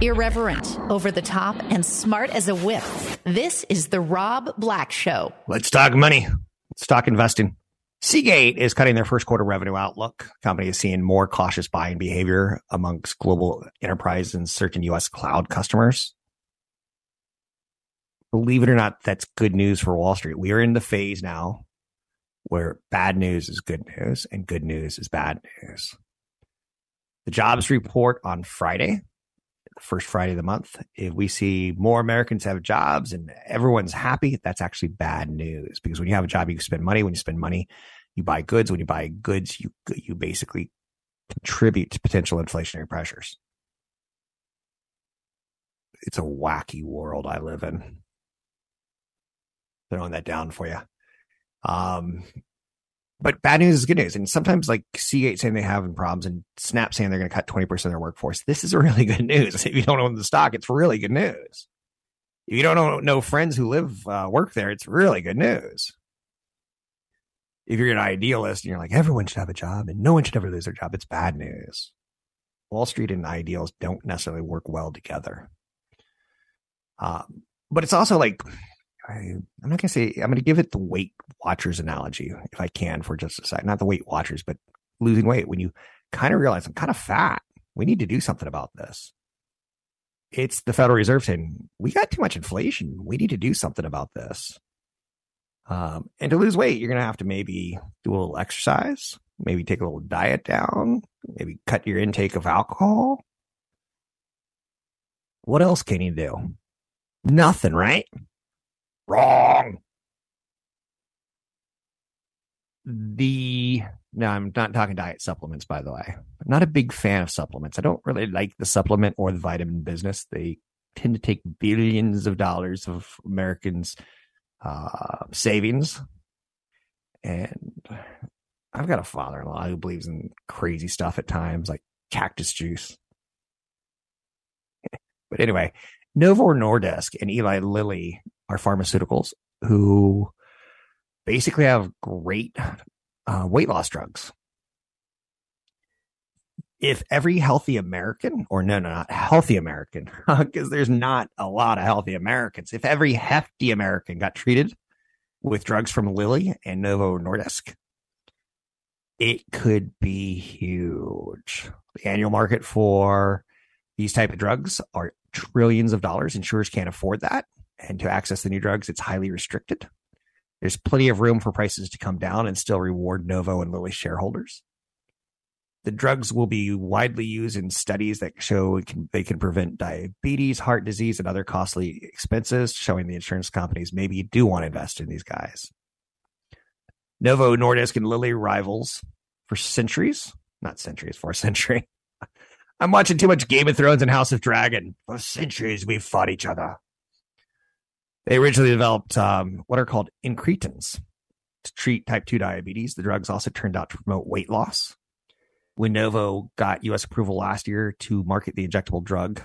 Irreverent, over the top, and smart as a whip. This is The Rob Black Show. Let's talk money. Let's talk investing. Seagate is cutting their first quarter revenue outlook. Company is seeing more cautious buying behavior amongst global enterprise and certain U.S. cloud customers. Believe it or not, that's good news for Wall Street. We are in the phase now where bad news is good news and good news is bad news. The jobs report on Friday, first Friday of the month, if we see more Americans have jobs and everyone's happy, that's actually bad news because when you have a job, you spend money. When you spend money, you buy goods. When you buy goods, you you basically contribute to potential inflationary pressures. It's a wacky world I live in. Throwing that down for you. Um, but bad news is good news. And sometimes like Seagate saying they having problems and Snap saying they're going to cut 20% of their workforce. This is really good news. If you don't own the stock, it's really good news. If you don't know, friends who live, uh, work there, it's really good news. If you're an idealist and you're like, everyone should have a job and no one should ever lose their job, it's bad news. Wall Street and ideals don't necessarily work well together. Um, but it's also like I, am not to say, I'm going to give it the Weight Watchers analogy if I can for just a second. Not the Weight Watchers, but losing weight. When you kind of realize I'm kind of fat, we need to do something about this. It's the Federal Reserve saying, we got too much inflation. We need to do something about this. Um, and to lose weight, you're going to have to maybe do a little exercise, maybe take a little diet down, maybe cut your intake of alcohol. What else can you do? Nothing, right? Wrong. The no, I'm not talking diet supplements, by the way. I'm not a big fan of supplements. I don't really like the supplement or the vitamin business. They tend to take billions of dollars of Americans' uh, savings. And I've got a father in law who believes in crazy stuff at times, like cactus juice. but anyway, Novo Nordisk and Eli Lilly are pharmaceuticals who basically have great uh, weight loss drugs. If every healthy American, or no, no, not healthy American, because there's not a lot of healthy Americans, if every hefty American got treated with drugs from Lilly and Novo Nordisk, it could be huge. The annual market for these type of drugs are trillions of dollars. Insurers can't afford that and to access the new drugs, it's highly restricted. There's plenty of room for prices to come down and still reward Novo and Lilly shareholders. The drugs will be widely used in studies that show can, they can prevent diabetes, heart disease, and other costly expenses, showing the insurance companies maybe do want to invest in these guys. Novo Nordisk and Lilly rivals for centuries, not centuries, for a century. I'm watching too much Game of Thrones and House of Dragon. For centuries, we've fought each other. They originally developed um, what are called incretins to treat type 2 diabetes. The drugs also turned out to promote weight loss. When Novo got US approval last year to market the injectable drug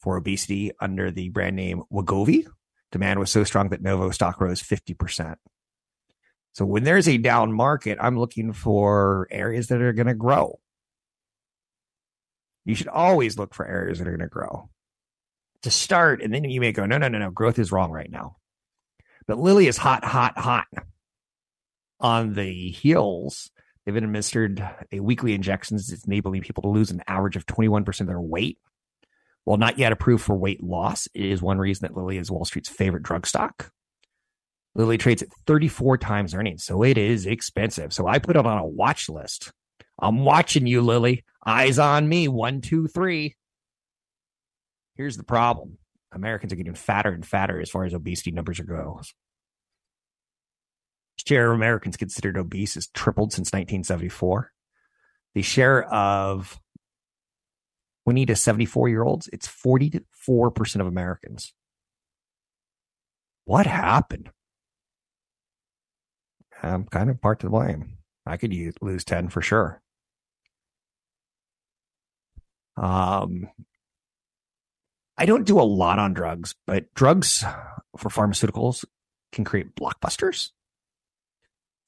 for obesity under the brand name Wegovy, demand was so strong that Novo stock rose 50%. So when there's a down market, I'm looking for areas that are going to grow. You should always look for areas that are going to grow to start, and then you may go, no, no, no, no, growth is wrong right now. But Lilly is hot, hot, hot on the heels. They've administered a weekly injections that's enabling people to lose an average of 21% of their weight. While not yet approved for weight loss, it is one reason that Lilly is Wall Street's favorite drug stock. Lilly trades at 34 times earnings, so it is expensive. So I put it on a watch list. I'm watching you, Lilly. Eyes on me. One, two, three. Here's the problem Americans are getting fatter and fatter as far as obesity numbers are go. The share of Americans considered obese has tripled since 1974. The share of 20 to 74 year olds, it's 44% of Americans. What happened? I'm kind of part to blame. I could use, lose 10 for sure. Um, I don't do a lot on drugs, but drugs for pharmaceuticals can create blockbusters.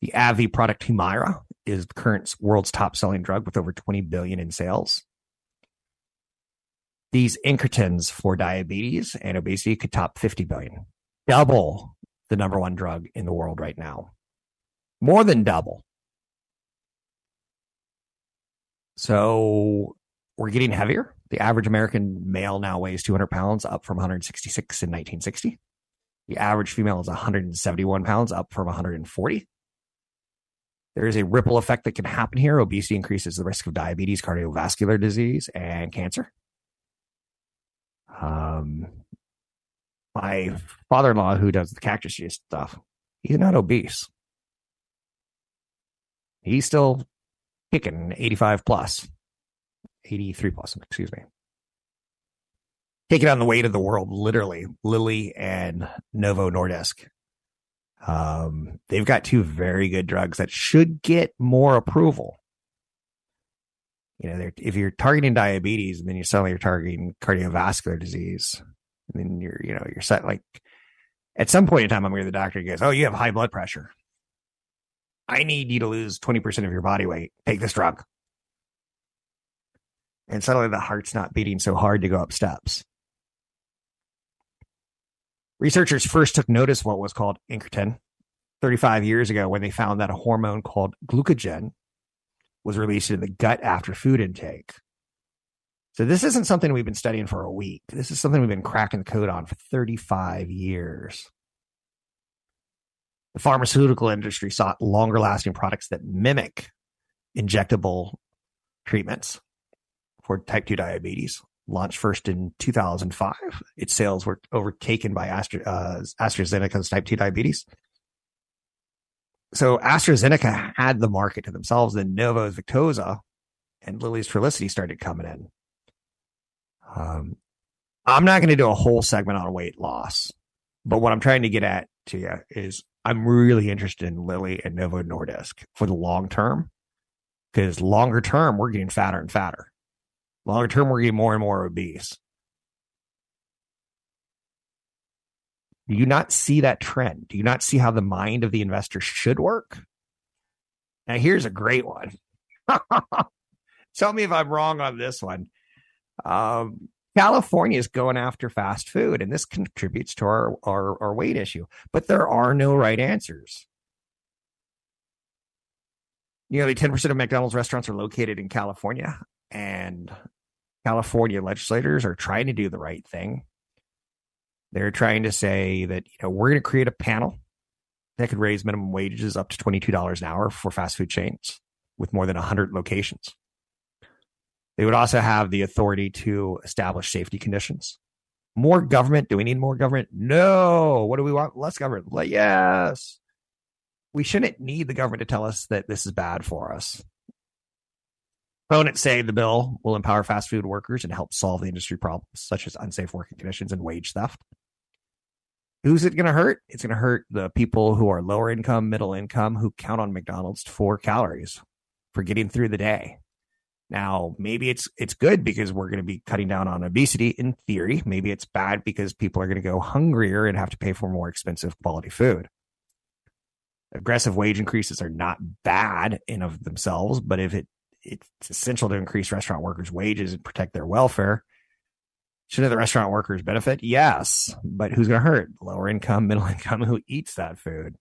The AbbVie product Humira is the current world's top selling drug with over 20 billion in sales. These incretins for diabetes and obesity could top 50 billion, double the number one drug in the world right now. More than double. So we're getting heavier. The average American male now weighs 200 pounds, up from 166 in 1960. The average female is 171 pounds, up from 140. There is a ripple effect that can happen here. Obesity increases the risk of diabetes, cardiovascular disease, and cancer. Um, my father in law, who does the cactus juice stuff, he's not obese. He's still kicking 85 plus, 83 plus, excuse me. Taking on the weight of the world, literally, Lilly and Novo Nordisk. Um, they've got two very good drugs that should get more approval. You know, if you're targeting diabetes and then you suddenly you're targeting cardiovascular disease, and then you're, you know, you're set like at some point in time, I'm going to the doctor and goes, Oh, you have high blood pressure. I need you to lose 20% of your body weight. Take this drug. And suddenly the heart's not beating so hard to go up steps. Researchers first took notice of what was called incretin 35 years ago when they found that a hormone called glucagon was released in the gut after food intake. So this isn't something we've been studying for a week. This is something we've been cracking the code on for 35 years. The pharmaceutical industry sought longer lasting products that mimic injectable treatments for type 2 diabetes launched first in 2005. Its sales were overtaken by Astra, uh, AstraZeneca's type 2 diabetes. So AstraZeneca had the market to themselves. Then Novo's Victoza and Lilly's Trulicity started coming in. Um, I'm not going to do a whole segment on weight loss, but what I'm trying to get at to you is I'm really interested in Lilly and Novo Nordisk for the long term because longer term, we're getting fatter and fatter. Longer term, we're getting more and more obese. Do you not see that trend? Do you not see how the mind of the investor should work? Now, here's a great one. Tell me if I'm wrong on this one. Um, California is going after fast food, and this contributes to our, our, our weight issue. But there are no right answers. Nearly 10% of McDonald's restaurants are located in California and California legislators are trying to do the right thing. They're trying to say that you know we're going to create a panel that could raise minimum wages up to twenty two dollars an hour for fast food chains with more than hundred locations. They would also have the authority to establish safety conditions. More government? Do we need more government? No. What do we want? Less government. Like, yes. We shouldn't need the government to tell us that this is bad for us. Opponents say the bill will empower fast food workers and help solve the industry problems such as unsafe working conditions and wage theft. Who's it going to hurt? It's going to hurt the people who are lower income, middle income, who count on McDonald's for calories for getting through the day. Now, maybe it's it's good because we're going to be cutting down on obesity in theory. Maybe it's bad because people are going to go hungrier and have to pay for more expensive quality food. Aggressive wage increases are not bad in of themselves, but if it it's essential to increase restaurant workers' wages and protect their welfare. Shouldn't the restaurant workers benefit? Yes, but who's going to hurt? Lower income, middle income, who eats that food?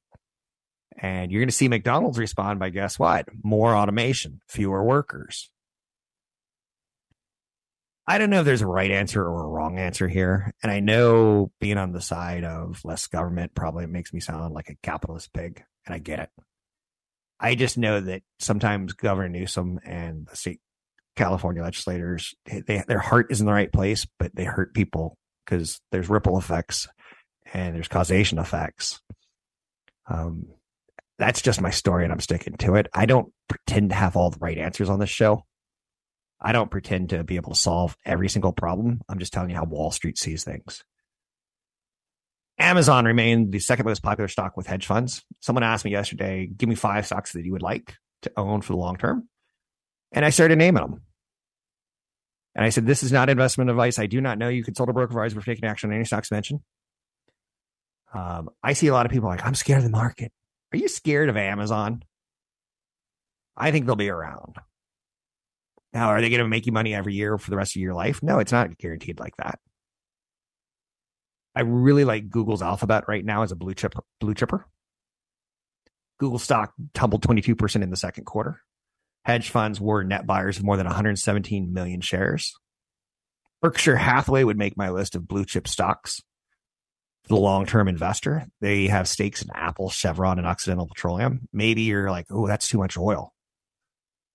And you're going to see McDonald's respond by guess what? More automation, fewer workers. I don't know if there's a right answer or a wrong answer here. And I know being on the side of less government probably makes me sound like a capitalist pig, and I get it. I just know that sometimes Governor Newsom and the state California legislators, they, their heart is in the right place, but they hurt people because there's ripple effects and there's causation effects. Um, that's just my story and I'm sticking to it. I don't pretend to have all the right answers on this show. I don't pretend to be able to solve every single problem. I'm just telling you how Wall Street sees things. Amazon remained the second most popular stock with hedge funds. Someone asked me yesterday, give me five stocks that you would like to own for the long term. And I started naming them. And I said, this is not investment advice. I do not know you consult a broker advisor for taking action on any stocks mentioned. Um, I see a lot of people like, I'm scared of the market. Are you scared of Amazon? I think they'll be around. Now, are they going to make you money every year for the rest of your life? No, it's not guaranteed like that. I really like Google's Alphabet right now as a blue chip blue chipper. Google stock tumbled 22% in the second quarter. Hedge funds were net buyers of more than 117 million shares. Berkshire Hathaway would make my list of blue chip stocks the long term investor. They have stakes in Apple, Chevron, and Occidental Petroleum. Maybe you're like, oh, that's too much oil.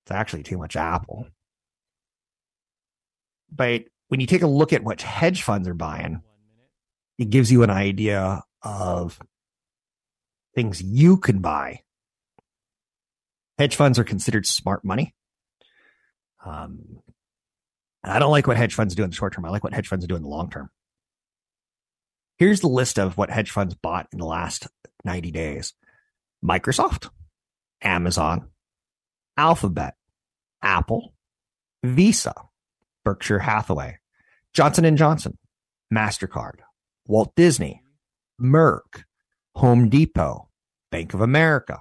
It's actually too much Apple. But when you take a look at what hedge funds are buying, it gives you an idea of things you can buy. Hedge funds are considered smart money. Um, I don't like what hedge funds do in the short term. I like what hedge funds do in the long term. Here's the list of what hedge funds bought in the last 90 days Microsoft, Amazon, Alphabet, Apple, Visa, Berkshire Hathaway, Johnson Johnson, Mastercard, Walt Disney, Merck, Home Depot, Bank of America,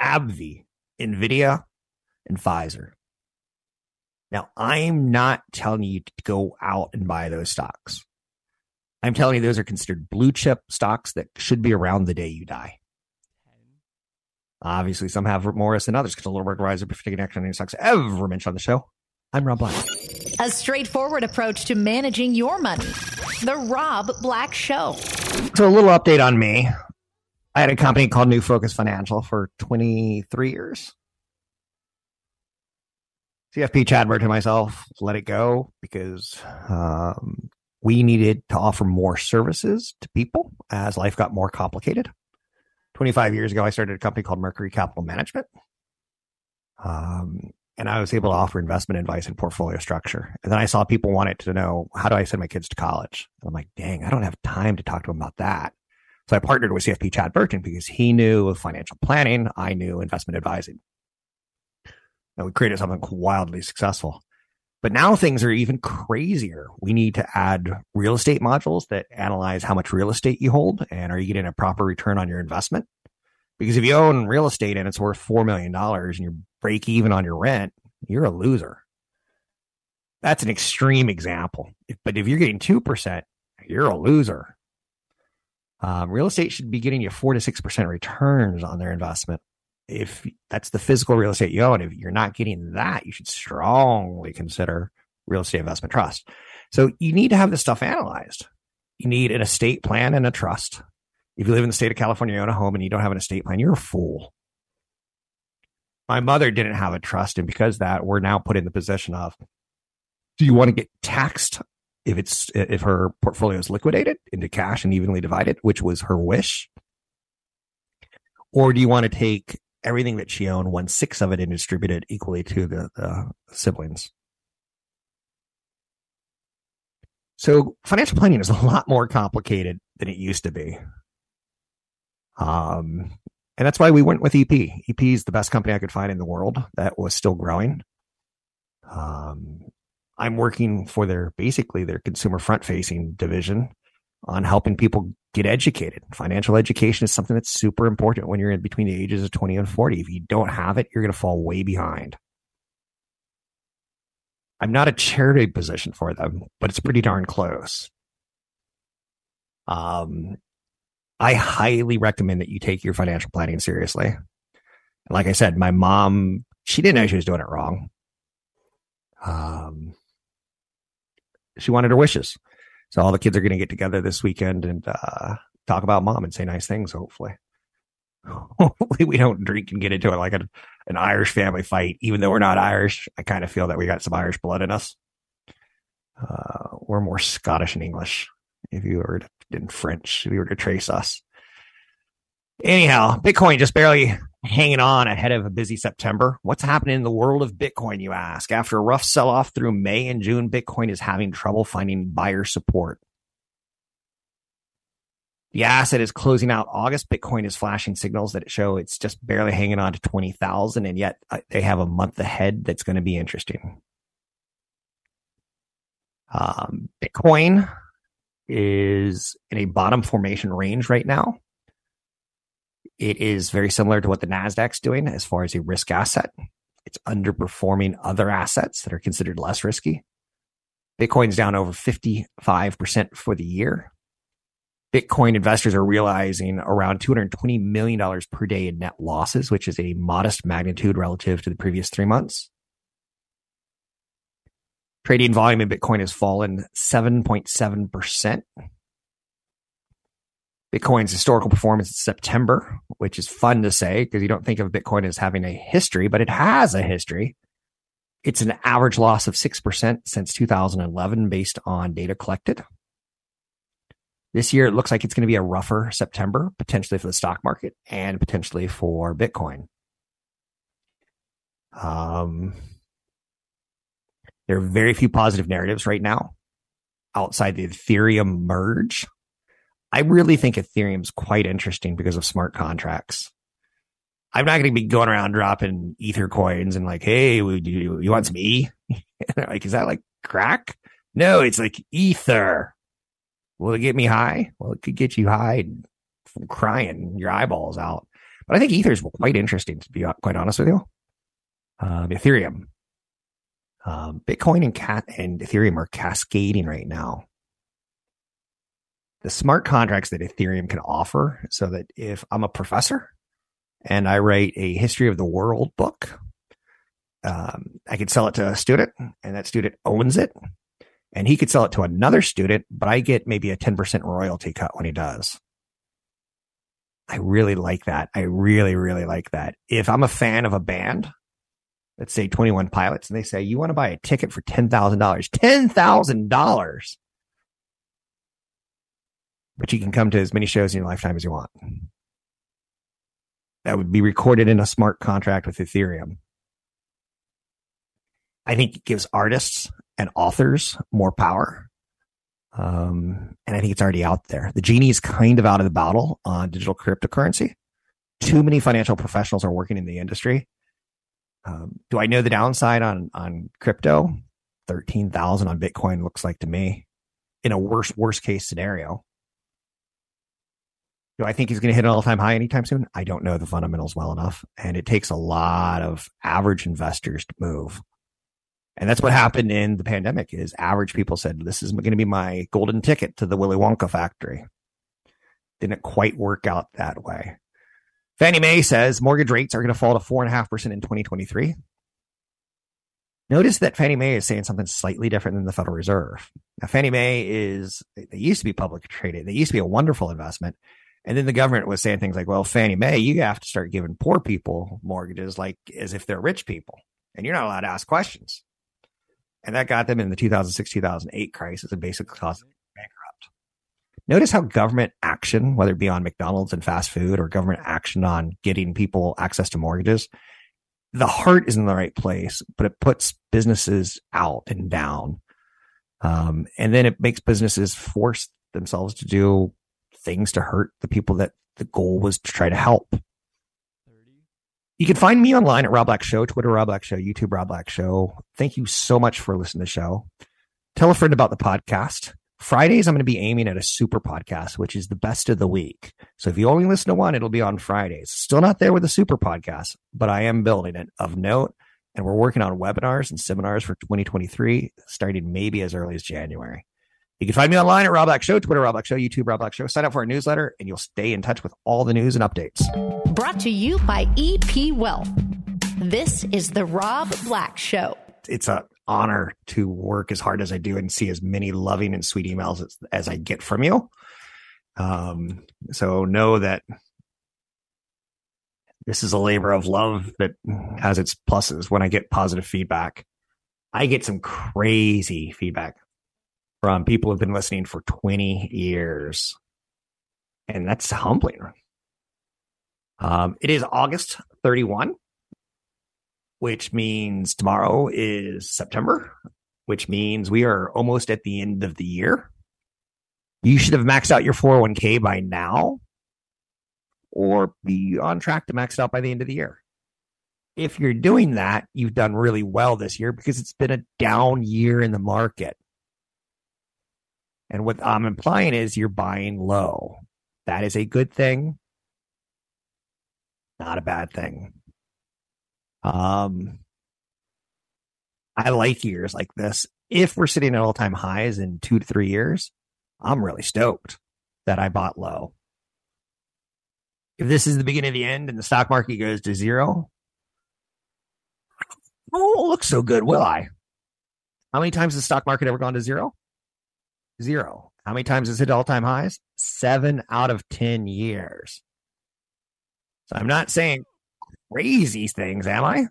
AbbVie, Nvidia, and Pfizer. Now, I'm not telling you to go out and buy those stocks. I'm telling you those are considered blue chip stocks that should be around the day you die. Obviously, some have more risk than others because a little work riser on any stocks ever mentioned on the show. I'm Rob Black. A straightforward approach to managing your money. The Rob Black Show. So, a little update on me. I had a company called New Focus Financial for 23 years. CFP Chad Burton and myself let it go because um, we needed to offer more services to people as life got more complicated. 25 years ago, I started a company called Mercury Capital Management. Um, and I was able to offer investment advice and portfolio structure. And then I saw people wanted to know, how do I send my kids to college? And I'm like, dang, I don't have time to talk to them about that. So I partnered with CFP Chad Burton because he knew financial planning. I knew investment advising. And we created something wildly successful. But now things are even crazier. We need to add real estate modules that analyze how much real estate you hold and are you getting a proper return on your investment? Because if you own real estate and it's worth $4 million and you break even on your rent, you're a loser. That's an extreme example. But if you're getting 2%, you're a loser. Um, real estate should be getting you 4 to 6% returns on their investment. If that's the physical real estate you own, if you're not getting that, you should strongly consider real estate investment trust. So you need to have this stuff analyzed. You need an estate plan and a trust. If you live in the state of California, you own a home and you don't have an estate plan, you're a fool. My mother didn't have a trust, and because that, we're now put in the position of do you want to get taxed if it's if her portfolio is liquidated into cash and evenly divided, which was her wish? Or do you want to take everything that she owned, one sixth of it, and distribute it equally to the, the siblings? So financial planning is a lot more complicated than it used to be. Um, and that's why we went with EP. EP is the best company I could find in the world that was still growing. Um, I'm working for their basically their consumer front facing division on helping people get educated. Financial education is something that's super important when you're in between the ages of 20 and 40. If you don't have it, you're going to fall way behind. I'm not a charity position for them, but it's pretty darn close. Um, I highly recommend that you take your financial planning seriously. Like I said, my mom, she didn't know she was doing it wrong. Um, she wanted her wishes. So all the kids are going to get together this weekend and uh, talk about mom and say nice things, hopefully. Hopefully we don't drink and get into it like a, an Irish family fight, even though we're not Irish. I kind of feel that we got some Irish blood in us. Uh, we're more Scottish and English if you were to, in French, if you were to trace us. Anyhow, Bitcoin just barely hanging on ahead of a busy September. What's happening in the world of Bitcoin, you ask? After a rough sell off through May and June, Bitcoin is having trouble finding buyer support. The asset is closing out August. Bitcoin is flashing signals that it show it's just barely hanging on to 20,000, and yet uh, they have a month ahead that's going to be interesting. Um, Bitcoin is in a bottom formation range right now. It is very similar to what the Nasdaq's doing as far as a risk asset. It's underperforming other assets that are considered less risky. Bitcoin's down over 55% for the year. Bitcoin investors are realizing around $220 million per day in net losses, which is a modest magnitude relative to the previous three months. Trading volume in Bitcoin has fallen 7.7%. Bitcoin's historical performance in September, which is fun to say because you don't think of Bitcoin as having a history, but it has a history. It's an average loss of 6% since 2011 based on data collected. This year, it looks like it's going to be a rougher September, potentially for the stock market and potentially for Bitcoin. Um, there are very few positive narratives right now outside the Ethereum merge. I really think Ethereum's quite interesting because of smart contracts. I'm not going to be going around dropping ether coins and like, hey, you, you want some E? like, is that like crack? No, it's like ether. Will it get me high? Well, it could get you high from crying your eyeballs out. But I think ether is quite interesting, to be quite honest with you. Um, Ethereum, um, Bitcoin and cat and Ethereum are cascading right now. The smart contracts that Ethereum can offer, so that if I'm a professor and I write a history of the world book, um, I could sell it to a student, and that student owns it, and he could sell it to another student, but I get maybe a 10% royalty cut when he does. I really like that. I really, really like that. If I'm a fan of a band let's say 21 pilots and they say, you want to buy a ticket for $10,000, $10,000. But you can come to as many shows in your lifetime as you want. That would be recorded in a smart contract with Ethereum. I think it gives artists and authors more power. Um, and I think it's already out there. The genie is kind of out of the bottle on digital cryptocurrency. Too many financial professionals are working in the industry um, do I know the downside on on crypto? Thirteen thousand on Bitcoin looks like to me in a worst worst case scenario. Do I think he's going to hit an all time high anytime soon? I don't know the fundamentals well enough, and it takes a lot of average investors to move. And that's what happened in the pandemic. Is average people said, "This is going to be my golden ticket to the Willy Wonka factory." Didn't quite work out that way. Fannie Mae says mortgage rates are going to fall to 4.5% in 2023. Notice that Fannie Mae is saying something slightly different than the Federal Reserve. Now, Fannie Mae is, they used to be public traded. They used to be a wonderful investment. And then the government was saying things like, well, Fannie Mae, you have to start giving poor people mortgages like as if they're rich people. And you're not allowed to ask questions. And that got them in the 2006 2008 crisis and basically caused Notice how government action, whether it be on McDonald's and fast food or government action on getting people access to mortgages, the heart is in the right place, but it puts businesses out and down. Um, and then it makes businesses force themselves to do things to hurt the people that the goal was to try to help. You can find me online at Rob Black Show, Twitter Rob Black Show, YouTube Rob Black Show. Thank you so much for listening to the show. Tell a friend about the podcast. Fridays, I'm going to be aiming at a super podcast, which is the best of the week. So if you only listen to one, it'll be on Fridays. Still not there with the super podcast, but I am building it of note. And we're working on webinars and seminars for 2023, starting maybe as early as January. You can find me online at Rob Black Show, Twitter Rob Black Show, YouTube Rob Black Show. Sign up for our newsletter and you'll stay in touch with all the news and updates. Brought to you by EP Wealth. This is the Rob Black Show. It's a honor to work as hard as I do and see as many loving and sweet emails as, as I get from you. Um, so know that this is a labor of love that has its pluses. When I get positive feedback, I get some crazy feedback from people who've been listening for 20 years. And that's humbling. Um, it is August 31, which means tomorrow is September, which means we are almost at the end of the year. You should have maxed out your 401k by now or be on track to max it out by the end of the year. If you're doing that, you've done really well this year because it's been a down year in the market. And what I'm implying is you're buying low. That is a good thing, not a bad thing. Um, I like years like this. If we're sitting at all time highs in two to three years, I'm really stoked that I bought low. If this is the beginning of the end and the stock market goes to zero, I won't look so good, will I? How many times has the stock market ever gone to zero? Zero. How many times has it hit all time highs? Seven out of 10 years. So I'm not saying crazy things, am I?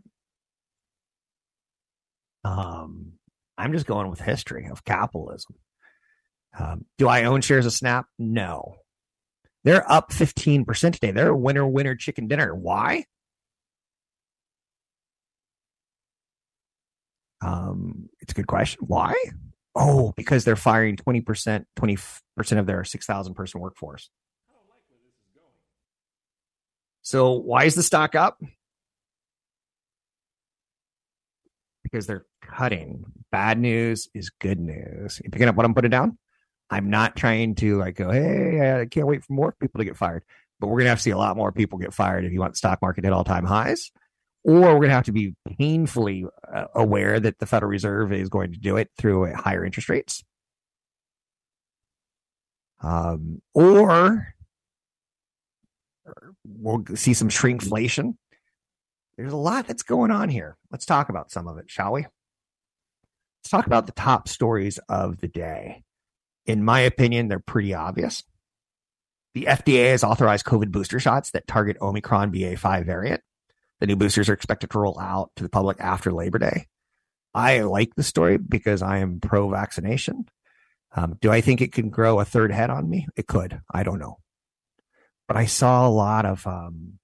Um, I'm just going with history of capitalism. Um, do I own shares of Snap? No. They're up 15% today. They're a winner, winner, chicken dinner. Why? Um, it's a good question. Why? Oh, because they're firing 20%, 20% of their 6,000 person workforce. So why is the stock up? Because they're cutting. Bad news is good news. You picking up what I'm putting down? I'm not trying to like go, hey, I can't wait for more people to get fired. But we're to have to see a lot more people get fired if you want the stock market at all time highs. Or we're going to have to be painfully uh, aware that the Federal Reserve is going to do it through higher interest rates. Um, or we'll see some shrinkflation. There's a lot that's going on here. Let's talk about some of it, shall we? Let's talk about the top stories of the day. In my opinion, they're pretty obvious. The FDA has authorized COVID booster shots that target Omicron BA5 variant. The new boosters are expected to roll out to the public after Labor Day. I like the story because I am pro vaccination. Um, do I think it can grow a third head on me? It could. I don't know. But I saw a lot of um,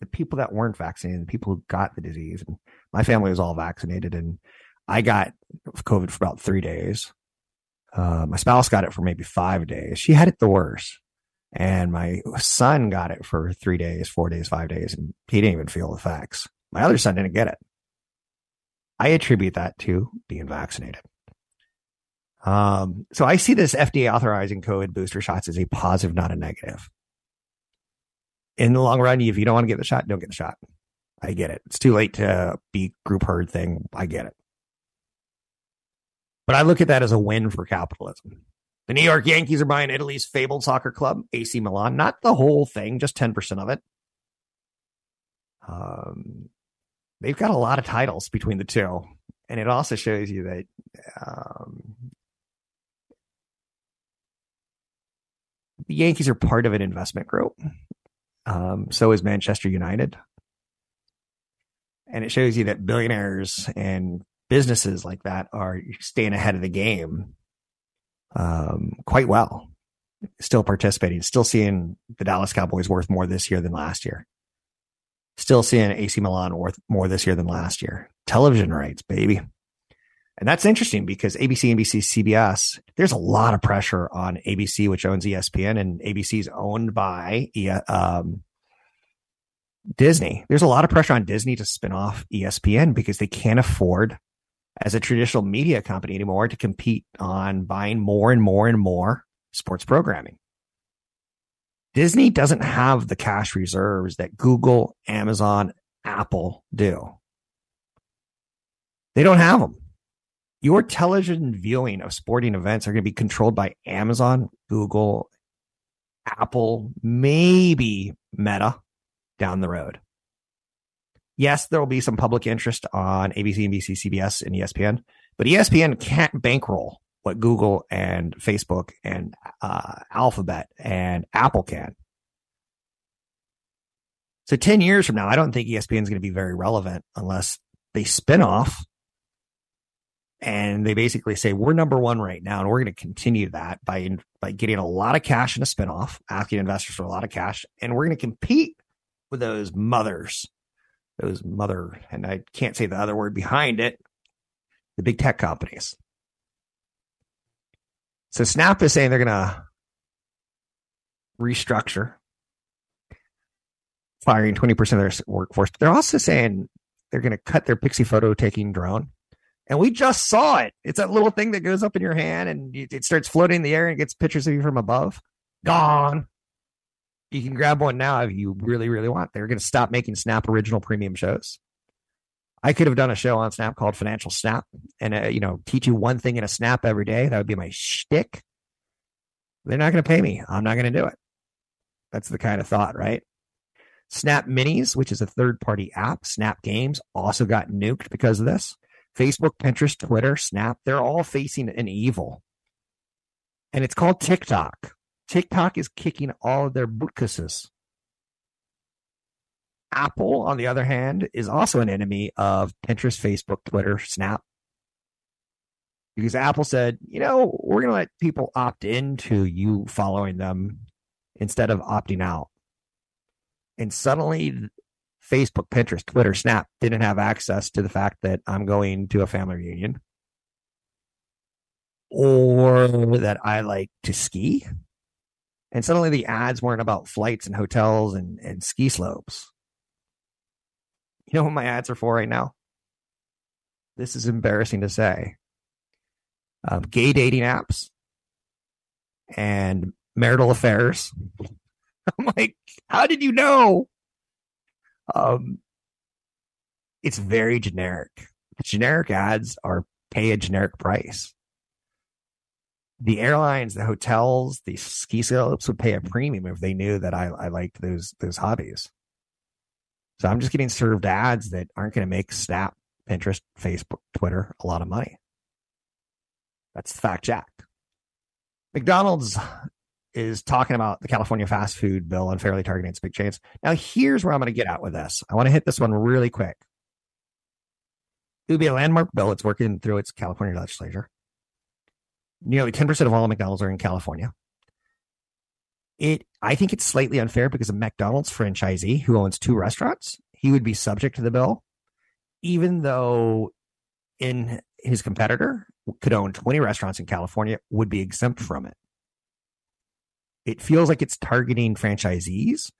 the people that weren't vaccinated, the people who got the disease. And my family was all vaccinated, and I got COVID for about three days. Uh, my spouse got it for maybe five days. She had it the worst. And my son got it for three days, four days, five days, and he didn't even feel the effects. My other son didn't get it. I attribute that to being vaccinated. Um, so I see this FDA authorizing COVID booster shots as a positive, not a negative. In the long run, if you don't want to get the shot, don't get the shot. I get it. It's too late to be group herd thing. I get it. But I look at that as a win for capitalism. The New York Yankees are buying Italy's fabled soccer club, AC Milan, not the whole thing, just 10% of it. Um, they've got a lot of titles between the two. And it also shows you that um, the Yankees are part of an investment group. Um, so is Manchester United. And it shows you that billionaires and businesses like that are staying ahead of the game um, quite well. Still participating, still seeing the Dallas Cowboys worth more this year than last year. Still seeing AC Milan worth more this year than last year. Television rights, baby. And that's interesting because ABC, NBC, CBS, there's a lot of pressure on ABC, which owns ESPN, and ABC is owned by um, Disney. There's a lot of pressure on Disney to spin off ESPN because they can't afford as a traditional media company anymore to compete on buying more and more and more sports programming. Disney doesn't have the cash reserves that Google, Amazon, Apple do. They don't have them. Your television viewing of sporting events are going to be controlled by Amazon, Google, Apple, maybe Meta down the road. Yes, there will be some public interest on ABC, NBC, CBS, and ESPN, but ESPN can't bankroll what Google and Facebook and uh, Alphabet and Apple can. So 10 years from now, I don't think ESPN is going to be very relevant unless they spin off and they basically say we're number one right now and we're going to continue that by by getting a lot of cash in a spinoff asking investors for a lot of cash and we're going to compete with those mothers those mother, and I can't say the other word behind it, the big tech companies. So Snap is saying they're going to restructure, firing 20% of their workforce. They're also saying they're going to cut their Pixie photo taking drone. And we just saw it. It's that little thing that goes up in your hand and it starts floating in the air and gets pictures of you from above. Gone. You can grab one now if you really, really want. They're going to stop making Snap original premium shows. I could have done a show on Snap called Financial Snap and, uh, you know, teach you one thing in a Snap every day. That would be my shtick. They're not going to pay me. I'm not going to do it. That's the kind of thought, right? Snap Minis, which is a third party app, Snap Games also got nuked because of this. Facebook, Pinterest, Twitter, Snap, they're all facing an evil. And it's called TikTok. TikTok is kicking all of their bootcases. Apple, on the other hand, is also an enemy of Pinterest, Facebook, Twitter, Snap. Because Apple said, you know, we're going to let people opt into you following them instead of opting out. And suddenly, Facebook, Pinterest, Twitter, Snap didn't have access to the fact that I'm going to a family reunion or that I like to ski. And suddenly the ads weren't about flights and hotels and, and ski slopes. You know what my ads are for right now? This is embarrassing to say. Um, gay dating apps and marital affairs. I'm like, how did you know? Um, it's very generic. Generic ads are pay a generic price. The airlines, the hotels, the ski slopes would pay a premium if they knew that I, I liked those those hobbies. So I'm just getting served ads that aren't going to make Snap, Pinterest, Facebook, Twitter a lot of money. That's the fact check. McDonald's is talking about the California fast food bill unfairly targeting its big chains. Now, here's where I'm going to get out with this. I want to hit this one really quick. It would be a landmark bill. It's working through its California legislature. Nearly 10% of all McDonald's are in California. It, I think it's slightly unfair because a McDonald's franchisee who owns two restaurants, he would be subject to the bill, even though in his competitor could own 20 restaurants in California would be exempt from it. It feels like it's targeting franchisees.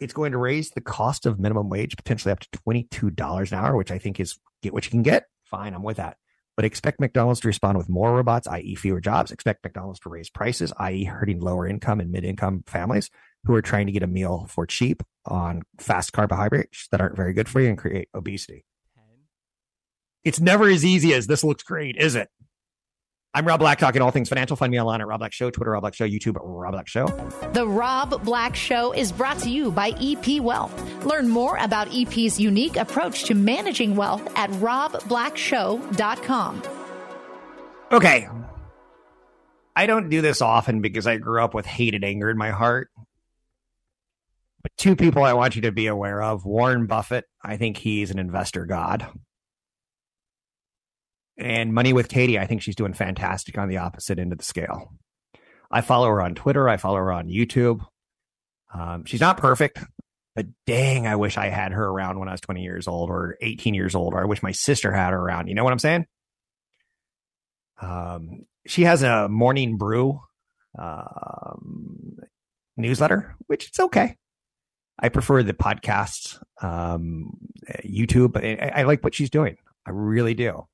It's going to raise the cost of minimum wage potentially up to $22 an hour, which I think is get what you can get. Fine, I'm with that but expect McDonald's to respond with more robots, i.e., fewer jobs. Expect McDonald's to raise prices, i.e., hurting lower income and mid income families who are trying to get a meal for cheap on fast carbohydrates that aren't very good for you and create obesity. It's never as easy as this looks great, is it? I'm Rob Black, talking all things financial. Find me online at Rob Black Show, Twitter, Rob Black Show, YouTube, Rob Black Show. The Rob Black Show is brought to you by EP Wealth. Learn more about EP's unique approach to managing wealth at robblackshow.com. Okay. I don't do this often because I grew up with hate and anger in my heart. But two people I want you to be aware of Warren Buffett, I think he's an investor god and Money with Katie, I think she's doing fantastic on the opposite end of the scale. I follow her on Twitter. I follow her on YouTube. Um, she's not perfect, but dang, I wish I had her around when I was 20 years old or 18 years old, or I wish my sister had her around. You know what I'm saying? Um, she has a morning brew um, newsletter, which it's okay. I prefer the podcasts, um, YouTube. I, I like what she's doing. I really do.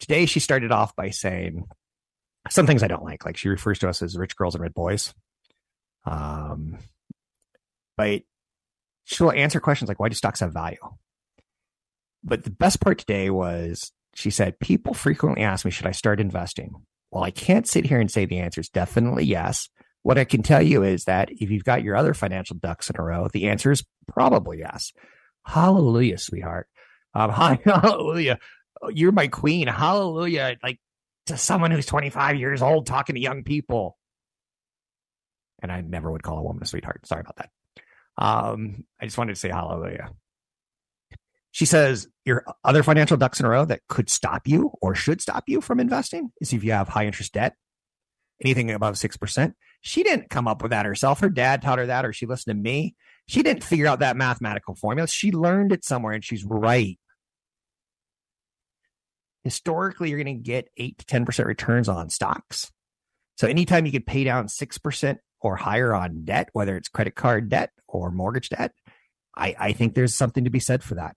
Today, she started off by saying some things I don't like. Like she refers to us as rich girls and red boys. Um, but she'll answer questions like, why do stocks have value? But the best part today was she said, people frequently ask me, should I start investing? Well, I can't sit here and say the answer is definitely yes. What I can tell you is that if you've got your other financial ducks in a row, the answer is probably yes. Hallelujah, sweetheart. Um, hallelujah you're my queen. Hallelujah. Like to someone who's 25 years old talking to young people. And I never would call a woman a sweetheart. Sorry about that. Um, I just wanted to say hallelujah. She says your other financial ducks in a row that could stop you or should stop you from investing is if you have high interest debt, anything above 6%. She didn't come up with that herself. Her dad taught her that, or she listened to me. She didn't figure out that mathematical formula. She learned it somewhere and she's right. Historically, you're going to get 8 to 10% returns on stocks. So anytime you could pay down 6% or higher on debt, whether it's credit card debt or mortgage debt, I, I think there's something to be said for that.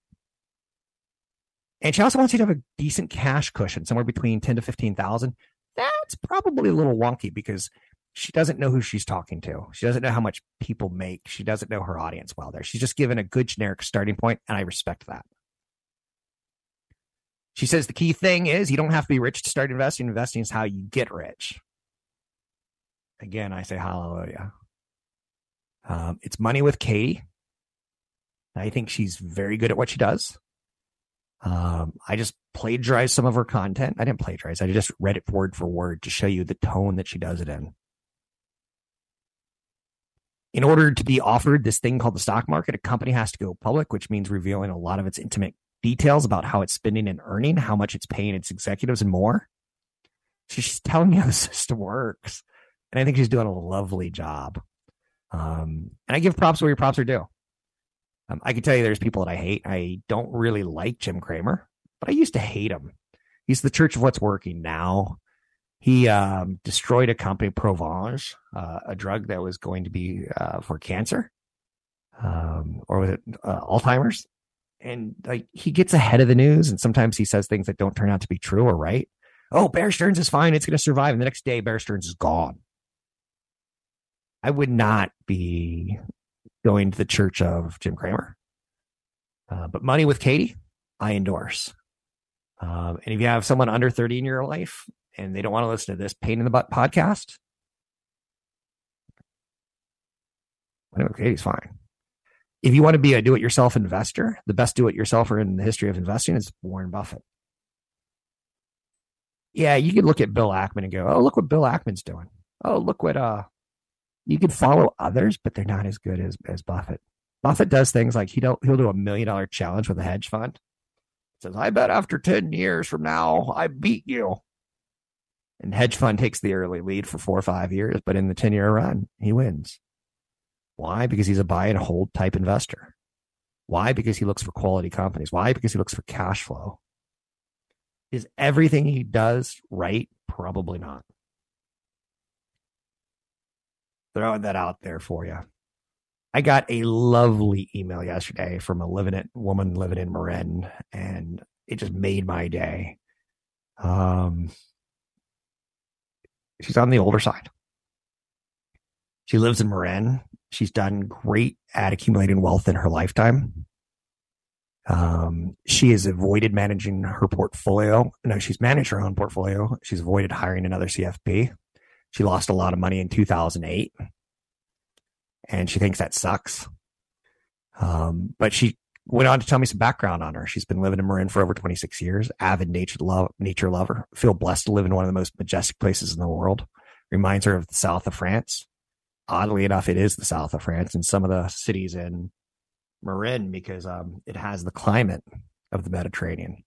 And she also wants you to have a decent cash cushion, somewhere between 10 to 15,000. That's probably a little wonky because she doesn't know who she's talking to. She doesn't know how much people make. She doesn't know her audience well there. She's just given a good generic starting point, and I respect that. She says the key thing is you don't have to be rich to start investing. Investing is how you get rich. Again, I say hallelujah. Um, it's money with Katie. I think she's very good at what she does. Um, I just plagiarized some of her content. I didn't plagiarize. I just read it word for word to show you the tone that she does it in. In order to be offered this thing called the stock market, a company has to go public, which means revealing a lot of its intimate details about how it's spending and earning, how much it's paying its executives, and more. She's telling me how the system works. And I think she's doing a lovely job. Um, and I give props where your props are due. Um, I can tell you there's people that I hate. I don't really like Jim Cramer, but I used to hate him. He's the church of what's working now. He um, destroyed a company, Provenge, uh, a drug that was going to be uh, for cancer, um, or was it uh, Alzheimer's? And like he gets ahead of the news, and sometimes he says things that don't turn out to be true or right. Oh, Bear Stearns is fine; it's going to survive. And the next day, Bear Stearns is gone. I would not be going to the church of Jim Cramer. Uh, but money with Katie, I endorse. Um, and if you have someone under 30 in your life and they don't want to listen to this pain in the butt podcast, money with Katie's fine. If you want to be a do it yourself investor, the best do it yourselfer in the history of investing is Warren Buffett. Yeah, you could look at Bill Ackman and go, oh, look what Bill Ackman's doing. Oh, look what uh, you can follow others, but they're not as good as as Buffett. Buffett does things like he don't he'll do a million dollar challenge with a hedge fund. Says, I bet after 10 years from now, I beat you. And hedge fund takes the early lead for four or five years, but in the 10 year run, he wins. Why? Because he's a buy and hold type investor. Why? Because he looks for quality companies. Why? Because he looks for cash flow. Is everything he does right? Probably not throwing that out there for you. I got a lovely email yesterday from a living it woman living in Marin, and it just made my day. Um, she's on the older side. She lives in Marin. She's done great at accumulating wealth in her lifetime. Um, she has avoided managing her portfolio. No, she's managed her own portfolio. She's avoided hiring another CFP. She lost a lot of money in 2008 and she thinks that sucks. Um, but she went on to tell me some background on her. She's been living in Marin for over 26 years, avid nature love, nature lover, feel blessed to live in one of the most majestic places in the world. Reminds her of the south of France. Oddly enough, it is the south of France and some of the cities in Marin because um, it has the climate of the Mediterranean.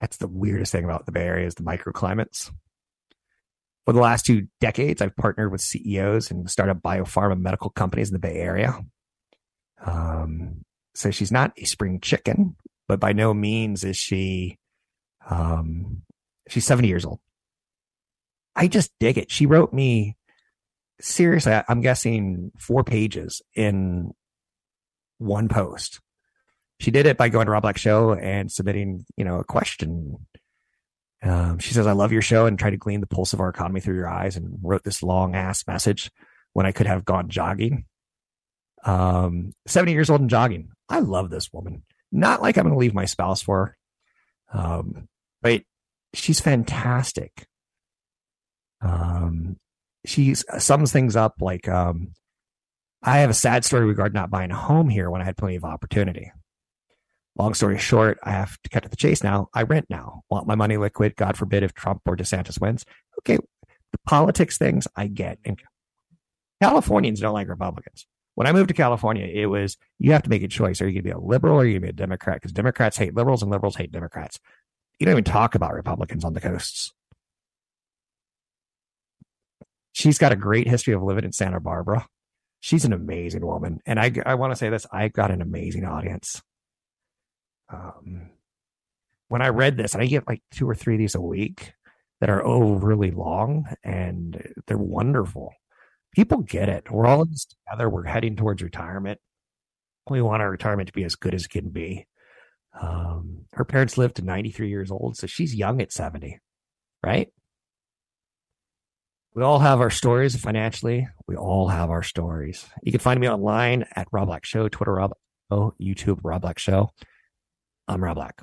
That's the weirdest thing about the Bay Area is the microclimates. For the last two decades, I've partnered with CEOs and startup biopharma medical companies in the Bay Area. Um, so she's not a spring chicken, but by no means is she. Um, she's 70 years old. I just dig it. She wrote me seriously. I'm guessing four pages in one post. She did it by going to Rob Black Show and submitting, you know, a question um, she says, I love your show and try to glean the pulse of our economy through your eyes and wrote this long ass message when I could have gone jogging. Um, 70 years old and jogging. I love this woman. Not like I'm going to leave my spouse for her. Um, but she's fantastic. Um, she sums things up like, um, I have a sad story regarding not buying a home here when I had plenty of opportunity. Long story short, I have to cut to the chase now. I rent now. Want my money liquid. God forbid if Trump or DeSantis wins. Okay. The politics things I get. And Californians don't like Republicans. When I moved to California, it was you have to make a choice. Are you going to be a liberal or are you going to be a Democrat? Because Democrats hate liberals and liberals hate Democrats. You don't even talk about Republicans on the coasts. She's got a great history of living in Santa Barbara. she's an amazing woman. And I, I want to say this I've got an amazing audience. Um, when I read this, and I get like two or three of these a week that are overly long and they're wonderful. People get it. We're all this together. We're heading towards retirement. We want our retirement to be as good as it can be. Um, her parents lived to 93 years old, so she's young at 70, right? We all have our stories financially. We all have our stories. You can find me online at Rob Black Show, Twitter Rob, oh, YouTube Rob Black Show. I'm Rob Black.